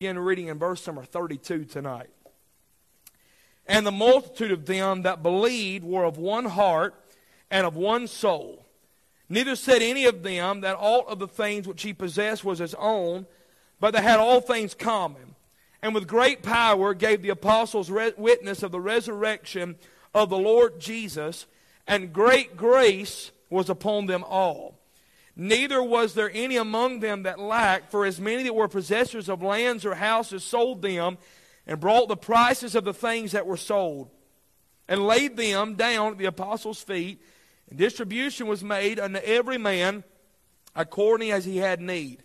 begin reading in verse number 32 tonight. And the multitude of them that believed were of one heart and of one soul. Neither said any of them that all of the things which he possessed was his own, but they had all things common. And with great power gave the apostles witness of the resurrection of the Lord Jesus, and great grace was upon them all. Neither was there any among them that lacked, for as many that were possessors of lands or houses sold them, and brought the prices of the things that were sold, and laid them down at the apostles' feet, and distribution was made unto every man according as he had need.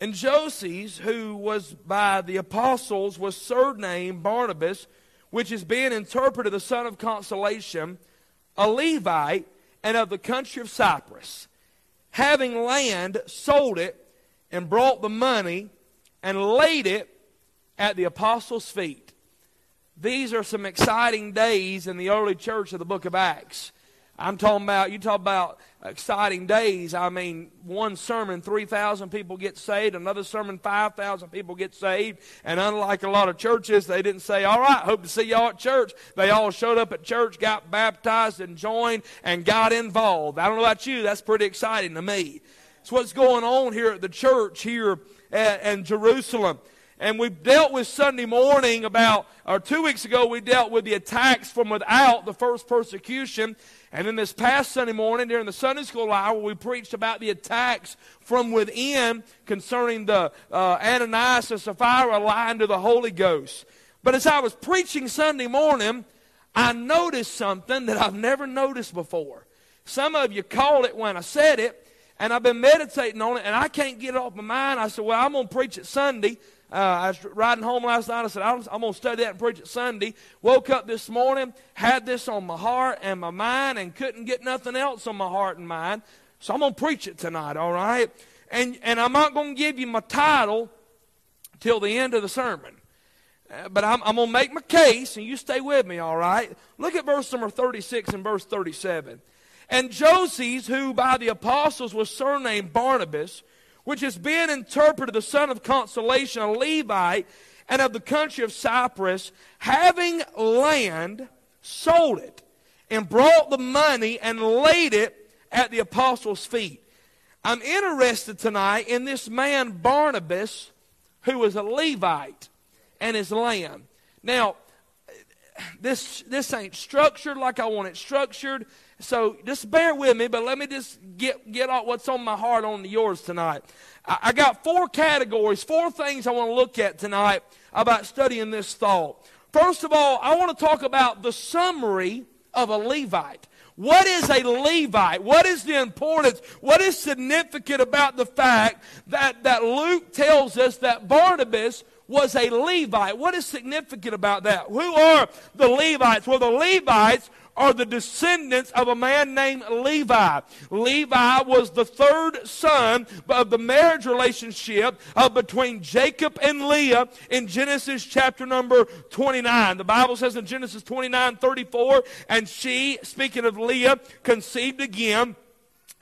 And Joses, who was by the apostles, was surnamed Barnabas, which is being interpreted the son of consolation, a Levite, and of the country of Cyprus having land, sold it, and brought the money and laid it at the apostles' feet. These are some exciting days in the early church of the book of Acts. I'm talking about, you talk about exciting days. I mean, one sermon, 3,000 people get saved. Another sermon, 5,000 people get saved. And unlike a lot of churches, they didn't say, all right, hope to see y'all at church. They all showed up at church, got baptized and joined and got involved. I don't know about you. That's pretty exciting to me. It's what's going on here at the church here at, in Jerusalem. And we dealt with Sunday morning about, or two weeks ago, we dealt with the attacks from without, the first persecution. And then this past Sunday morning, during the Sunday school hour, we preached about the attacks from within concerning the uh, Ananias and Sapphira lying to the Holy Ghost. But as I was preaching Sunday morning, I noticed something that I've never noticed before. Some of you called it when I said it, and I've been meditating on it, and I can't get it off my mind. I said, Well, I'm going to preach it Sunday. Uh, I was riding home last night. I said, I'm, I'm going to study that and preach it Sunday. Woke up this morning, had this on my heart and my mind, and couldn't get nothing else on my heart and mind. So I'm going to preach it tonight, all right? And, and I'm not going to give you my title till the end of the sermon. Uh, but I'm, I'm going to make my case, and you stay with me, all right? Look at verse number 36 and verse 37. And Joses, who by the apostles was surnamed Barnabas, which has been interpreted the son of consolation, a Levite, and of the country of Cyprus, having land, sold it, and brought the money and laid it at the apostles' feet. I'm interested tonight in this man Barnabas, who was a Levite, and his land. Now, this this ain't structured like I want it structured. So just bear with me, but let me just get, get what's on my heart on yours tonight. I, I got four categories, four things I want to look at tonight about studying this thought. First of all, I want to talk about the summary of a Levite. What is a Levite? What is the importance? What is significant about the fact that, that Luke tells us that Barnabas was a Levite? What is significant about that? Who are the Levites? Well, the Levites are the descendants of a man named Levi. Levi was the third son of the marriage relationship of between Jacob and Leah in Genesis chapter number 29. The Bible says in Genesis 29 34, and she, speaking of Leah, conceived again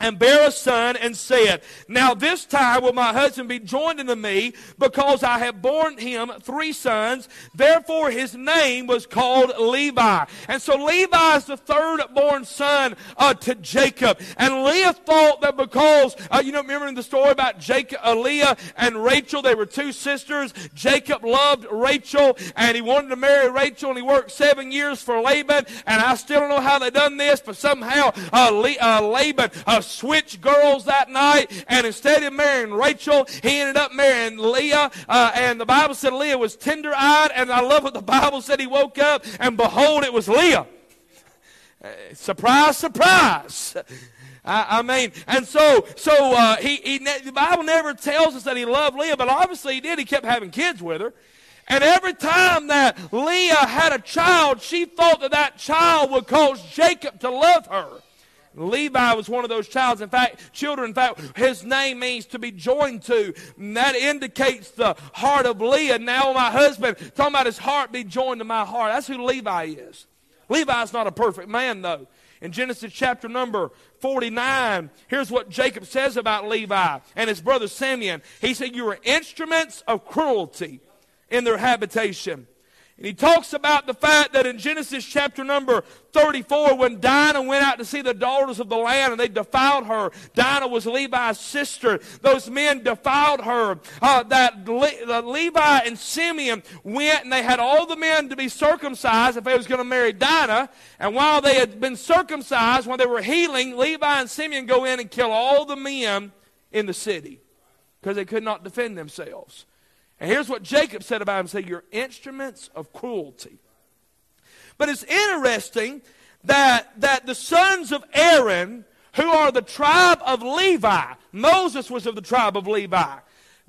and bare a son and said, Now this time will my husband be joined unto me because I have borne him three sons. Therefore his name was called Levi. And so Levi is the third born son uh, to Jacob. And Leah thought that because, uh, you know, remember the story about Jacob, uh, Leah and Rachel, they were two sisters. Jacob loved Rachel and he wanted to marry Rachel and he worked seven years for Laban. And I still don't know how they done this, but somehow uh, Le- uh, Laban uh, switched girls that night, and instead of marrying Rachel, he ended up marrying Leah. Uh, and the Bible said Leah was tender eyed, and I love what the Bible said. He woke up, and behold, it was Leah. Uh, surprise, surprise. I, I, mean, and so, so uh, he, he, the Bible never tells us that he loved Leah, but obviously he did. He kept having kids with her. And every time that Leah had a child, she thought that that child would cause Jacob to love her. Levi was one of those childs. In fact, children, in fact, his name means to be joined to. And that indicates the heart of Leah. Now my husband, talking about his heart be joined to my heart. That's who Levi is. Levi's not a perfect man, though. In Genesis chapter number 49, here's what Jacob says about Levi and his brother Simeon. He said, You were instruments of cruelty in their habitation. And he talks about the fact that in Genesis chapter number 34, when Dinah went out to see the daughters of the land and they defiled her, Dinah was Levi's sister. Those men defiled her. Uh, that Le- Levi and Simeon went and they had all the men to be circumcised if they was going to marry Dinah. And while they had been circumcised, when they were healing, Levi and Simeon go in and kill all the men in the city because they could not defend themselves. And here's what Jacob said about him say, You're instruments of cruelty. But it's interesting that, that the sons of Aaron, who are the tribe of Levi, Moses was of the tribe of Levi.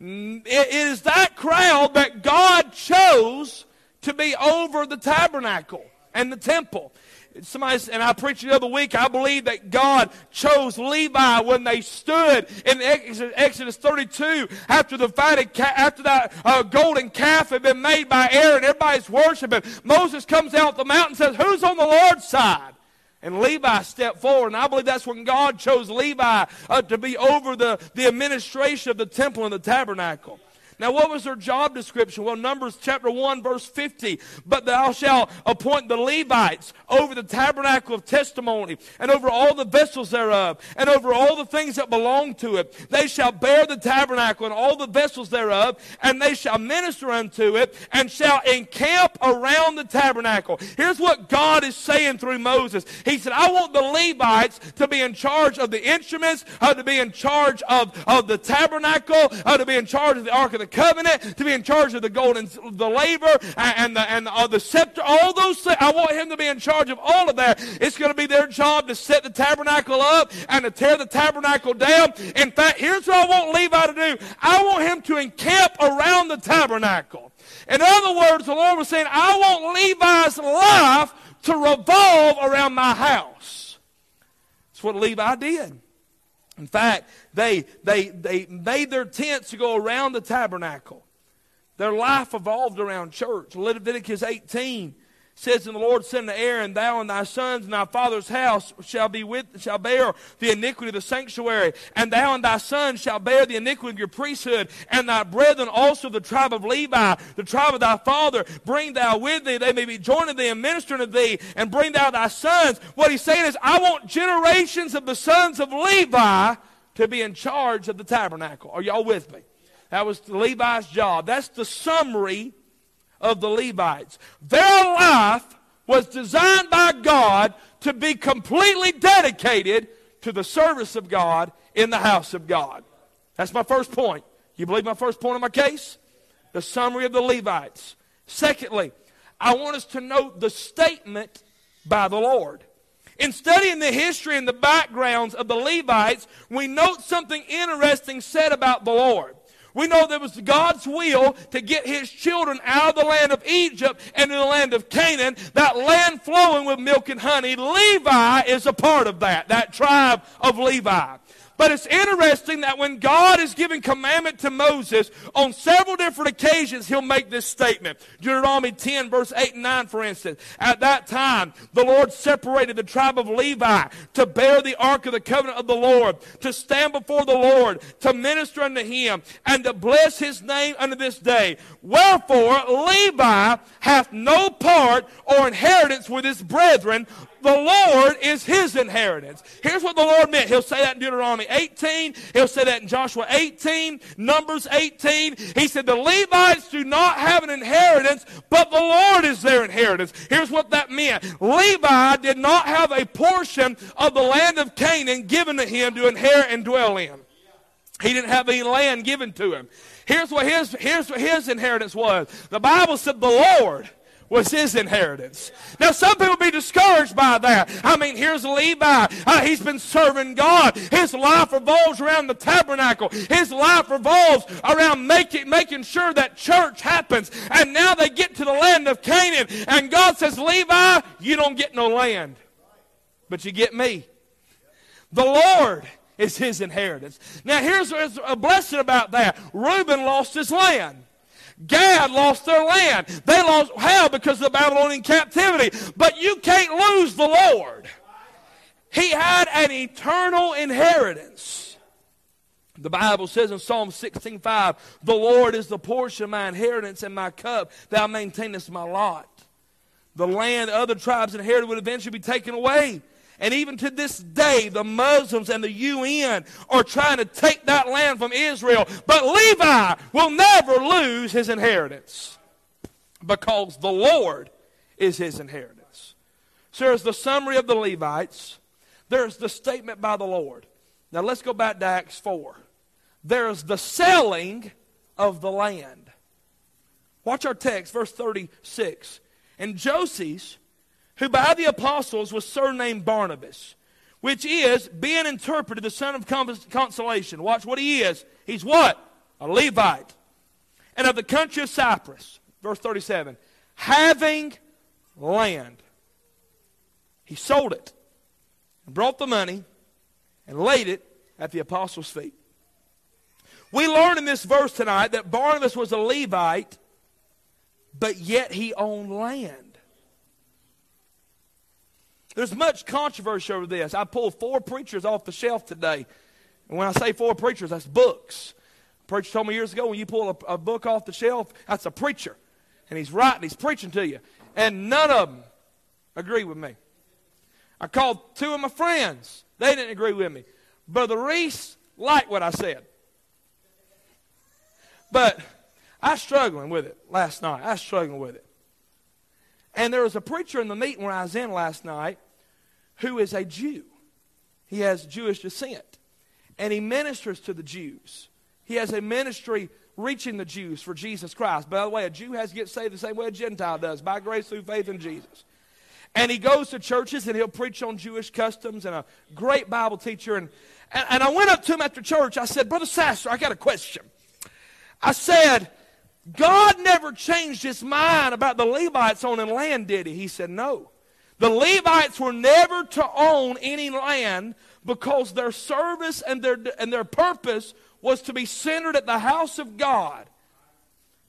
Mm, it is that crowd that God chose to be over the tabernacle and the temple. Somebody, and I preached the other week, I believe that God chose Levi when they stood in Exodus 32 after the fatted after that uh, golden calf had been made by Aaron. Everybody's worshiping. Moses comes out the mountain and says, Who's on the Lord's side? And Levi stepped forward, and I believe that's when God chose Levi uh, to be over the, the administration of the temple and the tabernacle. Now, what was their job description? Well, Numbers chapter 1, verse 50. But thou shalt appoint the Levites over the tabernacle of testimony, and over all the vessels thereof, and over all the things that belong to it. They shall bear the tabernacle and all the vessels thereof, and they shall minister unto it, and shall encamp around the tabernacle. Here's what God is saying through Moses. He said, I want the Levites to be in charge of the instruments, uh, to be in charge of, of the tabernacle, uh, to be in charge of the Ark of the covenant, to be in charge of the golden, the labor and the, and the, uh, the scepter, all those things. I want him to be in charge of all of that. It's going to be their job to set the tabernacle up and to tear the tabernacle down. In fact, here's what I want Levi to do. I want him to encamp around the tabernacle. In other words, the Lord was saying, I want Levi's life to revolve around my house. That's what Levi did. In fact, they, they, they made their tents to go around the tabernacle. Their life evolved around church. Leviticus 18 says, And the Lord said unto Aaron, Thou and thy sons and thy father's house shall be with shall bear the iniquity of the sanctuary, and thou and thy sons shall bear the iniquity of your priesthood, and thy brethren also the tribe of Levi, the tribe of thy father, bring thou with thee, they may be joined to thee and ministering to thee, and bring thou thy sons. What he's saying is, I want generations of the sons of Levi to be in charge of the tabernacle. Are y'all with me? That was Levi's job. That's the summary of the Levites. Their life was designed by God to be completely dedicated to the service of God in the house of God. That's my first point. You believe my first point of my case? The summary of the Levites. Secondly, I want us to note the statement by the Lord. In studying the history and the backgrounds of the Levites, we note something interesting said about the Lord. We know there was God's will to get his children out of the land of Egypt and in the land of Canaan, that land flowing with milk and honey. Levi is a part of that, that tribe of Levi. But it's interesting that when God is giving commandment to Moses, on several different occasions, he'll make this statement. Deuteronomy 10, verse 8 and 9, for instance. At that time, the Lord separated the tribe of Levi to bear the ark of the covenant of the Lord, to stand before the Lord, to minister unto him, and to bless his name unto this day. Wherefore, Levi hath no part or inheritance with his brethren, the Lord is his inheritance. Here's what the Lord meant. He'll say that in Deuteronomy 18. He'll say that in Joshua 18, Numbers 18. He said the Levites do not have an inheritance, but the Lord is their inheritance. Here's what that meant. Levi did not have a portion of the land of Canaan given to him to inherit and dwell in. He didn't have any land given to him. Here's what his, here's what his inheritance was. The Bible said the Lord was his inheritance. Now, some people be discouraged by that. I mean, here's Levi. Uh, he's been serving God. His life revolves around the tabernacle. His life revolves around making, making sure that church happens. And now they get to the land of Canaan. And God says, Levi, you don't get no land, but you get me. The Lord is his inheritance. Now, here's a blessing about that Reuben lost his land. Gad lost their land. They lost how? Because of the Babylonian captivity. But you can't lose the Lord. He had an eternal inheritance. The Bible says in Psalm 16:5, "The Lord is the portion of my inheritance and my cup; thou maintainest my lot." The land other tribes inherited would eventually be taken away. And even to this day, the Muslims and the UN are trying to take that land from Israel. But Levi will never lose his inheritance because the Lord is his inheritance. So there's the summary of the Levites. There's the statement by the Lord. Now let's go back to Acts 4. There's the selling of the land. Watch our text, verse 36. And Joses, who by the apostles was surnamed Barnabas, which is, being interpreted, the son of consolation. Watch what he is. He's what? A Levite. And of the country of Cyprus, verse 37, having land. He sold it and brought the money and laid it at the apostles' feet. We learn in this verse tonight that Barnabas was a Levite, but yet he owned land. There's much controversy over this. I pulled four preachers off the shelf today. And when I say four preachers, that's books. A preacher told me years ago when you pull a, a book off the shelf, that's a preacher. And he's writing, he's preaching to you. And none of them agree with me. I called two of my friends. They didn't agree with me. Brother Reese liked what I said. But I was struggling with it last night. I was struggling with it. And there was a preacher in the meeting where I was in last night who is a Jew. He has Jewish descent. And he ministers to the Jews. He has a ministry reaching the Jews for Jesus Christ. By the way, a Jew has to get saved the same way a Gentile does, by grace through faith in Jesus. And he goes to churches and he'll preach on Jewish customs and a great Bible teacher. And, and, and I went up to him after church. I said, Brother Sasser, I got a question. I said, God never changed his mind about the Levites owning land, did he? He said, No. The Levites were never to own any land because their service and their, and their purpose was to be centered at the house of God.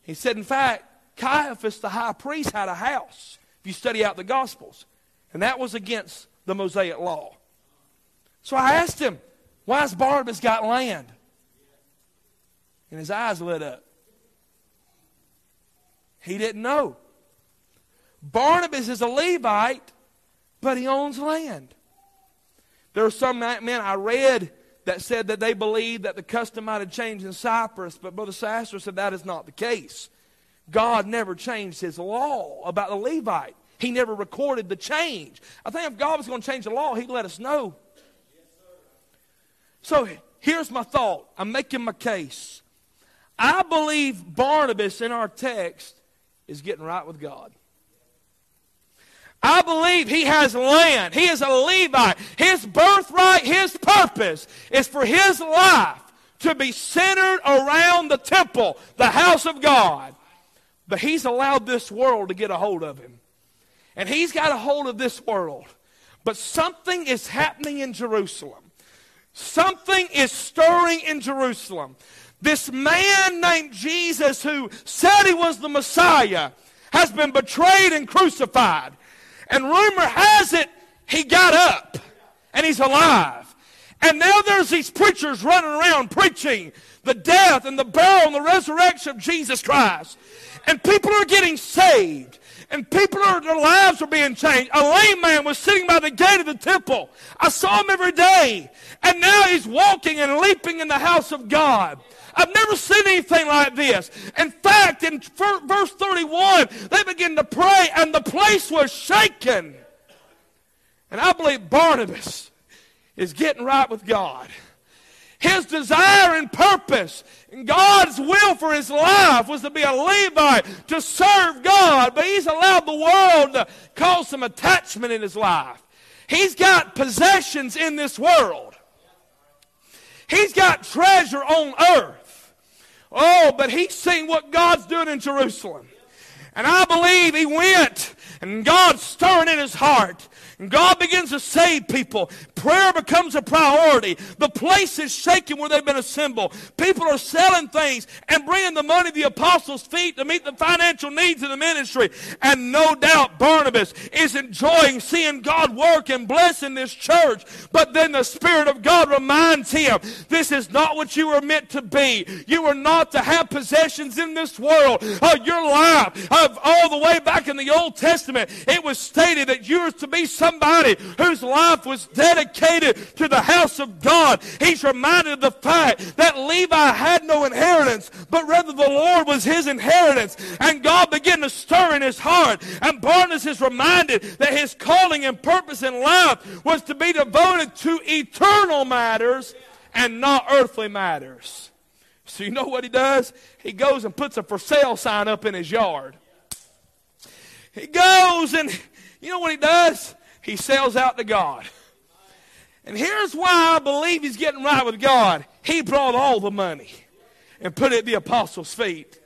He said, in fact, Caiaphas, the high priest, had a house, if you study out the Gospels. And that was against the Mosaic law. So I asked him, why has Barnabas got land? And his eyes lit up. He didn't know. Barnabas is a Levite, but he owns land. There are some men I read that said that they believed that the custom might have changed in Cyprus, but Brother Sasser said that is not the case. God never changed his law about the Levite. He never recorded the change. I think if God was going to change the law, he'd let us know. So here's my thought. I'm making my case. I believe Barnabas in our text is getting right with God. I believe he has land. He is a Levite. His birthright, his purpose is for his life to be centered around the temple, the house of God. But he's allowed this world to get a hold of him. And he's got a hold of this world. But something is happening in Jerusalem. Something is stirring in Jerusalem. This man named Jesus, who said he was the Messiah, has been betrayed and crucified. And rumor has it he got up and he's alive. And now there's these preachers running around preaching the death and the burial and the resurrection of Jesus Christ. And people are getting saved. And people are, their lives are being changed. A lame man was sitting by the gate of the temple. I saw him every day. And now he's walking and leaping in the house of God. I've never seen anything like this. In fact, in verse 31, they begin to pray and the place was shaken. And I believe Barnabas is getting right with God. His desire and purpose and God's will for his life was to be a Levite, to serve God, but he's allowed the world to cause some attachment in his life. He's got possessions in this world. He's got treasure on earth. Oh, but he's seen what God's doing in Jerusalem. And I believe he went and God's stirring in his heart. God begins to save people. prayer becomes a priority, the place is shaking where they've been assembled. People are selling things and bringing the money to the apostles' feet to meet the financial needs of the ministry. And no doubt Barnabas is enjoying seeing God work and blessing this church. But then the Spirit of God reminds him, this is not what you were meant to be. You were not to have possessions in this world. Uh, your life, uh, all the way back in the Old Testament, it was stated that you were to be somebody whose life was dedicated to the house of God. He's reminded of the fact that Levi had no inheritance, but rather the Lord was his inheritance. And God began to stir in his heart. And Barnabas is reminded that his calling and purpose in life was to be devoted to eternal matters and not earthly matters. So you know what he does? He goes and puts a for sale sign up in his yard. He goes and you know what he does? He sells out to God. And here's why I believe he's getting right with God. He brought all the money and put it at the apostles' feet.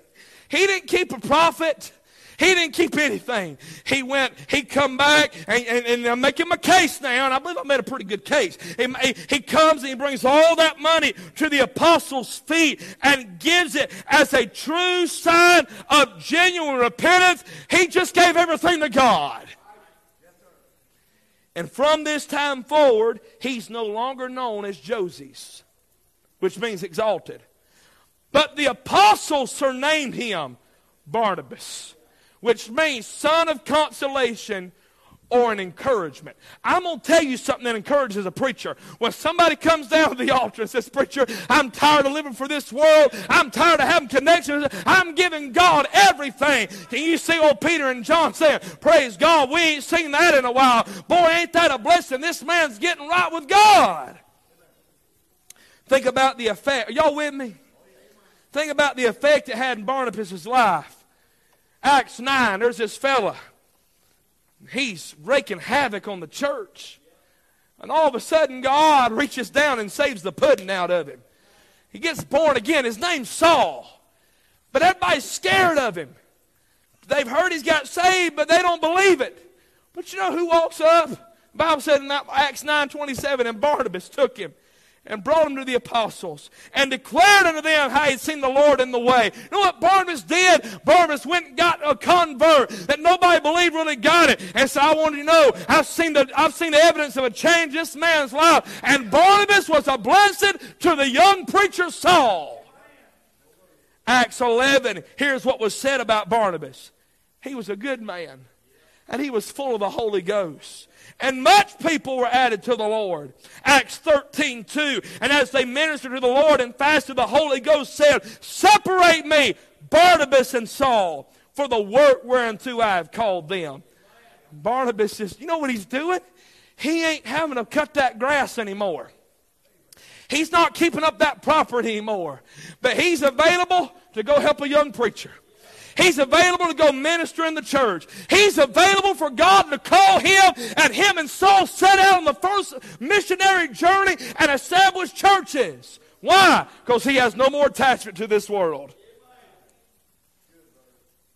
He didn't keep a profit. He didn't keep anything. He went, he come back, and, and, and I'm making my case now, and I believe I made a pretty good case. He, he comes and he brings all that money to the apostles' feet and gives it as a true sign of genuine repentance. He just gave everything to God. And from this time forward, he's no longer known as Joses, which means exalted. But the apostles surnamed him Barnabas which means son of consolation or an encouragement. I'm going to tell you something that encourages a preacher. When somebody comes down to the altar and says, Preacher, I'm tired of living for this world. I'm tired of having connections. I'm giving God everything. Can you see old Peter and John saying, Praise God, we ain't seen that in a while. Boy, ain't that a blessing. This man's getting right with God. Think about the effect. Are y'all with me? Think about the effect it had in Barnabas' life. Acts 9, there's this fella. He's raking havoc on the church. And all of a sudden, God reaches down and saves the pudding out of him. He gets born again. His name's Saul. But everybody's scared of him. They've heard he's got saved, but they don't believe it. But you know who walks up? The Bible said in Acts 9 27, and Barnabas took him and brought him to the apostles and declared unto them how he had seen the Lord in the way. You know what Barnabas did? Barnabas went and got a convert that nobody believed really got it. And so I wanted to know, I've seen the, I've seen the evidence of a change in this man's life. And Barnabas was a blessing to the young preacher Saul. Acts 11, here's what was said about Barnabas. He was a good man and he was full of the Holy Ghost and much people were added to the Lord. Acts 13, 2. And as they ministered to the Lord and fasted, the Holy Ghost said, Separate me, Barnabas and Saul, for the work whereunto I have called them. Barnabas says, You know what he's doing? He ain't having to cut that grass anymore. He's not keeping up that property anymore. But he's available to go help a young preacher. He's available to go minister in the church. He's available for God to call him and him and Saul set out on the first missionary journey and establish churches. Why? Because he has no more attachment to this world.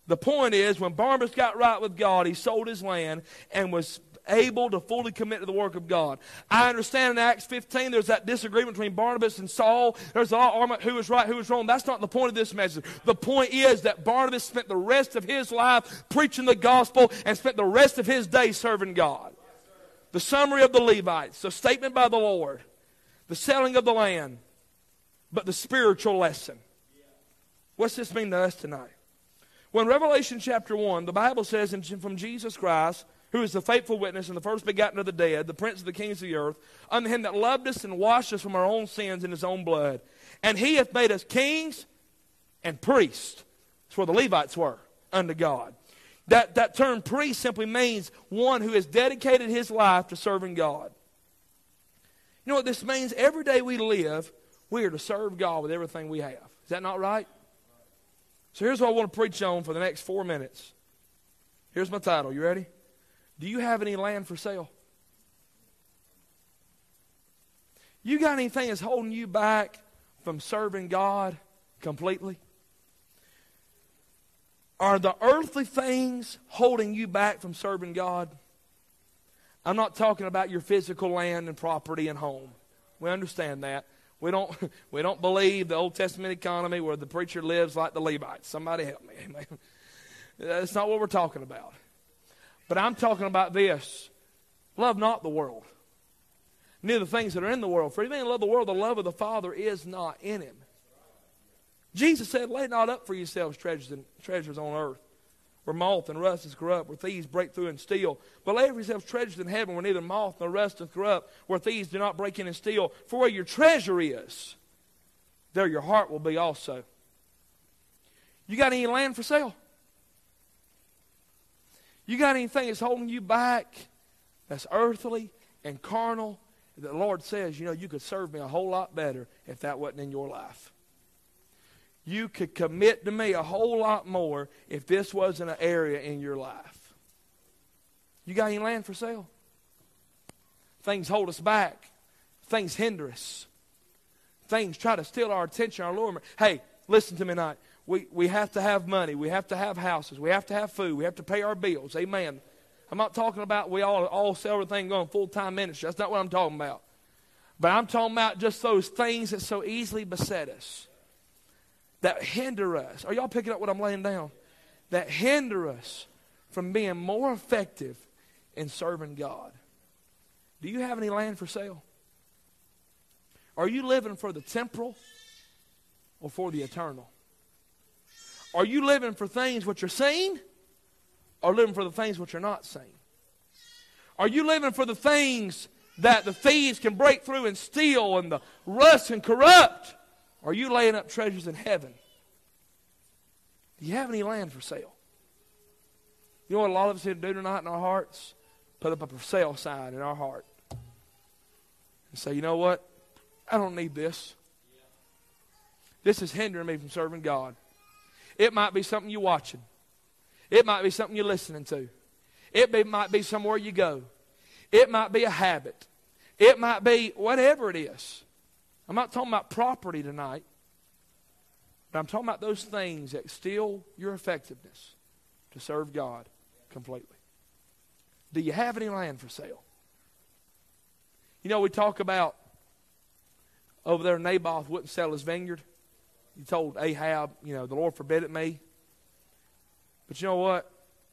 The point is, when Barnabas got right with God, he sold his land and was able to fully commit to the work of God. I understand in Acts 15 there's that disagreement between Barnabas and Saul. There's a lot of argument who was right, who was wrong. That's not the point of this message. The point is that Barnabas spent the rest of his life preaching the gospel and spent the rest of his day serving God. The summary of the Levites, the statement by the Lord, the selling of the land, but the spiritual lesson. What's this mean to us tonight? Well, in Revelation chapter 1, the Bible says from Jesus Christ, who is the faithful witness and the first begotten of the dead, the prince of the kings of the earth, unto him that loved us and washed us from our own sins in his own blood. And he hath made us kings and priests. That's where the Levites were, unto God. That, that term priest simply means one who has dedicated his life to serving God. You know what this means? Every day we live, we are to serve God with everything we have. Is that not right? So here's what I want to preach on for the next four minutes. Here's my title. You ready? Do you have any land for sale? You got anything that's holding you back from serving God completely? Are the earthly things holding you back from serving God? I'm not talking about your physical land and property and home. We understand that. We don't, we don't believe the Old Testament economy where the preacher lives like the Levites. Somebody help me. Amen. That's not what we're talking about. But I'm talking about this love not the world, neither the things that are in the world. For anything love the world, the love of the Father is not in him. Jesus said, Lay not up for yourselves treasures, in, treasures on earth where moth and rust is corrupt, where thieves break through and steal. But lay for yourselves treasures in heaven where neither moth nor rust is corrupt, where thieves do not break in and steal. For where your treasure is, there your heart will be also. You got any land for sale? You got anything that's holding you back that's earthly and carnal? The Lord says, you know, you could serve me a whole lot better if that wasn't in your life you could commit to me a whole lot more if this wasn't an area in your life. You got any land for sale? Things hold us back. Things hinder us. Things try to steal our attention, our allurement. Hey, listen to me tonight. We, we have to have money. We have to have houses. We have to have food. We have to pay our bills. Amen. I'm not talking about we all, all sell everything going full time ministry. That's not what I'm talking about. But I'm talking about just those things that so easily beset us that hinder us. Are y'all picking up what I'm laying down? That hinder us from being more effective in serving God. Do you have any land for sale? Are you living for the temporal or for the eternal? Are you living for things which are seeing or living for the things which are not seeing? Are you living for the things that the thieves can break through and steal and the rust and corrupt? Are you laying up treasures in heaven? Do you have any land for sale? You know what a lot of us need to do tonight in our hearts? Put up a for sale sign in our heart. And say, you know what? I don't need this. This is hindering me from serving God. It might be something you're watching. It might be something you're listening to. It be, might be somewhere you go. It might be a habit. It might be whatever it is. I'm not talking about property tonight, but I'm talking about those things that steal your effectiveness to serve God completely. Do you have any land for sale? You know, we talk about over there, Naboth wouldn't sell his vineyard. He told Ahab, you know, the Lord forbid it me. But you know what?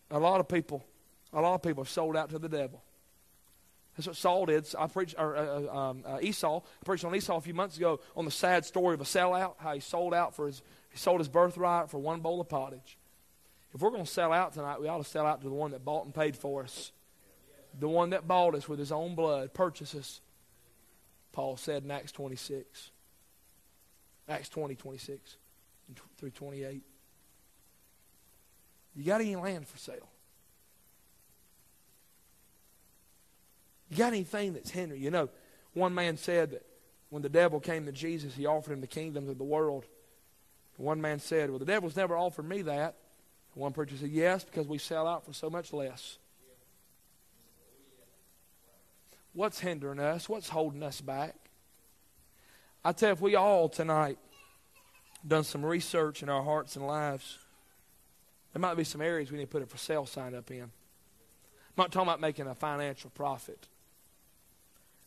A lot of people, a lot of people sold out to the devil. That's what Saul did. I preached, or uh, uh, um, uh, Esau. I preached on Esau a few months ago on the sad story of a sellout, how he sold out for his, he sold his birthright for one bowl of pottage. If we're going to sell out tonight, we ought to sell out to the one that bought and paid for us, the one that bought us with his own blood, purchased us. Paul said in Acts 26, Acts 20, 26 through 28. You got any land for sale? You got anything that's hindering? You know, one man said that when the devil came to Jesus, he offered him the kingdoms of the world. one man said, Well, the devil's never offered me that. one preacher said, Yes, because we sell out for so much less. What's hindering us? What's holding us back? I tell you, if we all tonight done some research in our hearts and lives, there might be some areas we need to put a for sale sign up in. I'm not talking about making a financial profit.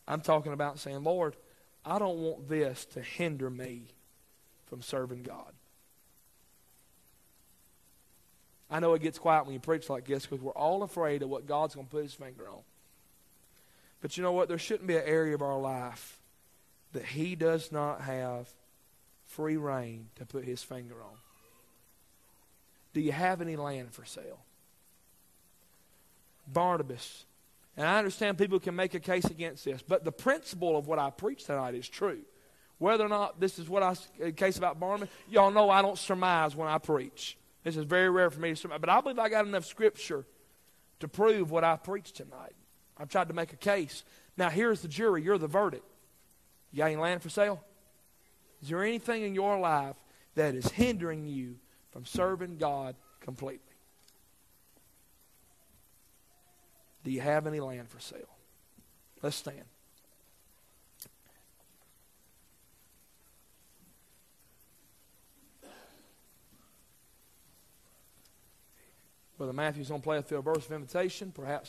I'm talking about saying, Lord, I don't want this to hinder me from serving God. I know it gets quiet when you preach like this because we're all afraid of what God's going to put his finger on. But you know what? There shouldn't be an area of our life that he does not have free rein to put his finger on. Do you have any land for sale? Barnabas and I understand people can make a case against this, but the principle of what I preach tonight is true. Whether or not this is what I case about Barnabas, y'all know I don't surmise when I preach. This is very rare for me to surmise, but I believe I got enough scripture to prove what I preach tonight. I've tried to make a case. Now here's the jury. You're the verdict. You got any land for sale? Is there anything in your life that is hindering you from serving God completely? Do you have any land for sale? Let's stand. Brother Matthew's going to play a verse of invitation, perhaps.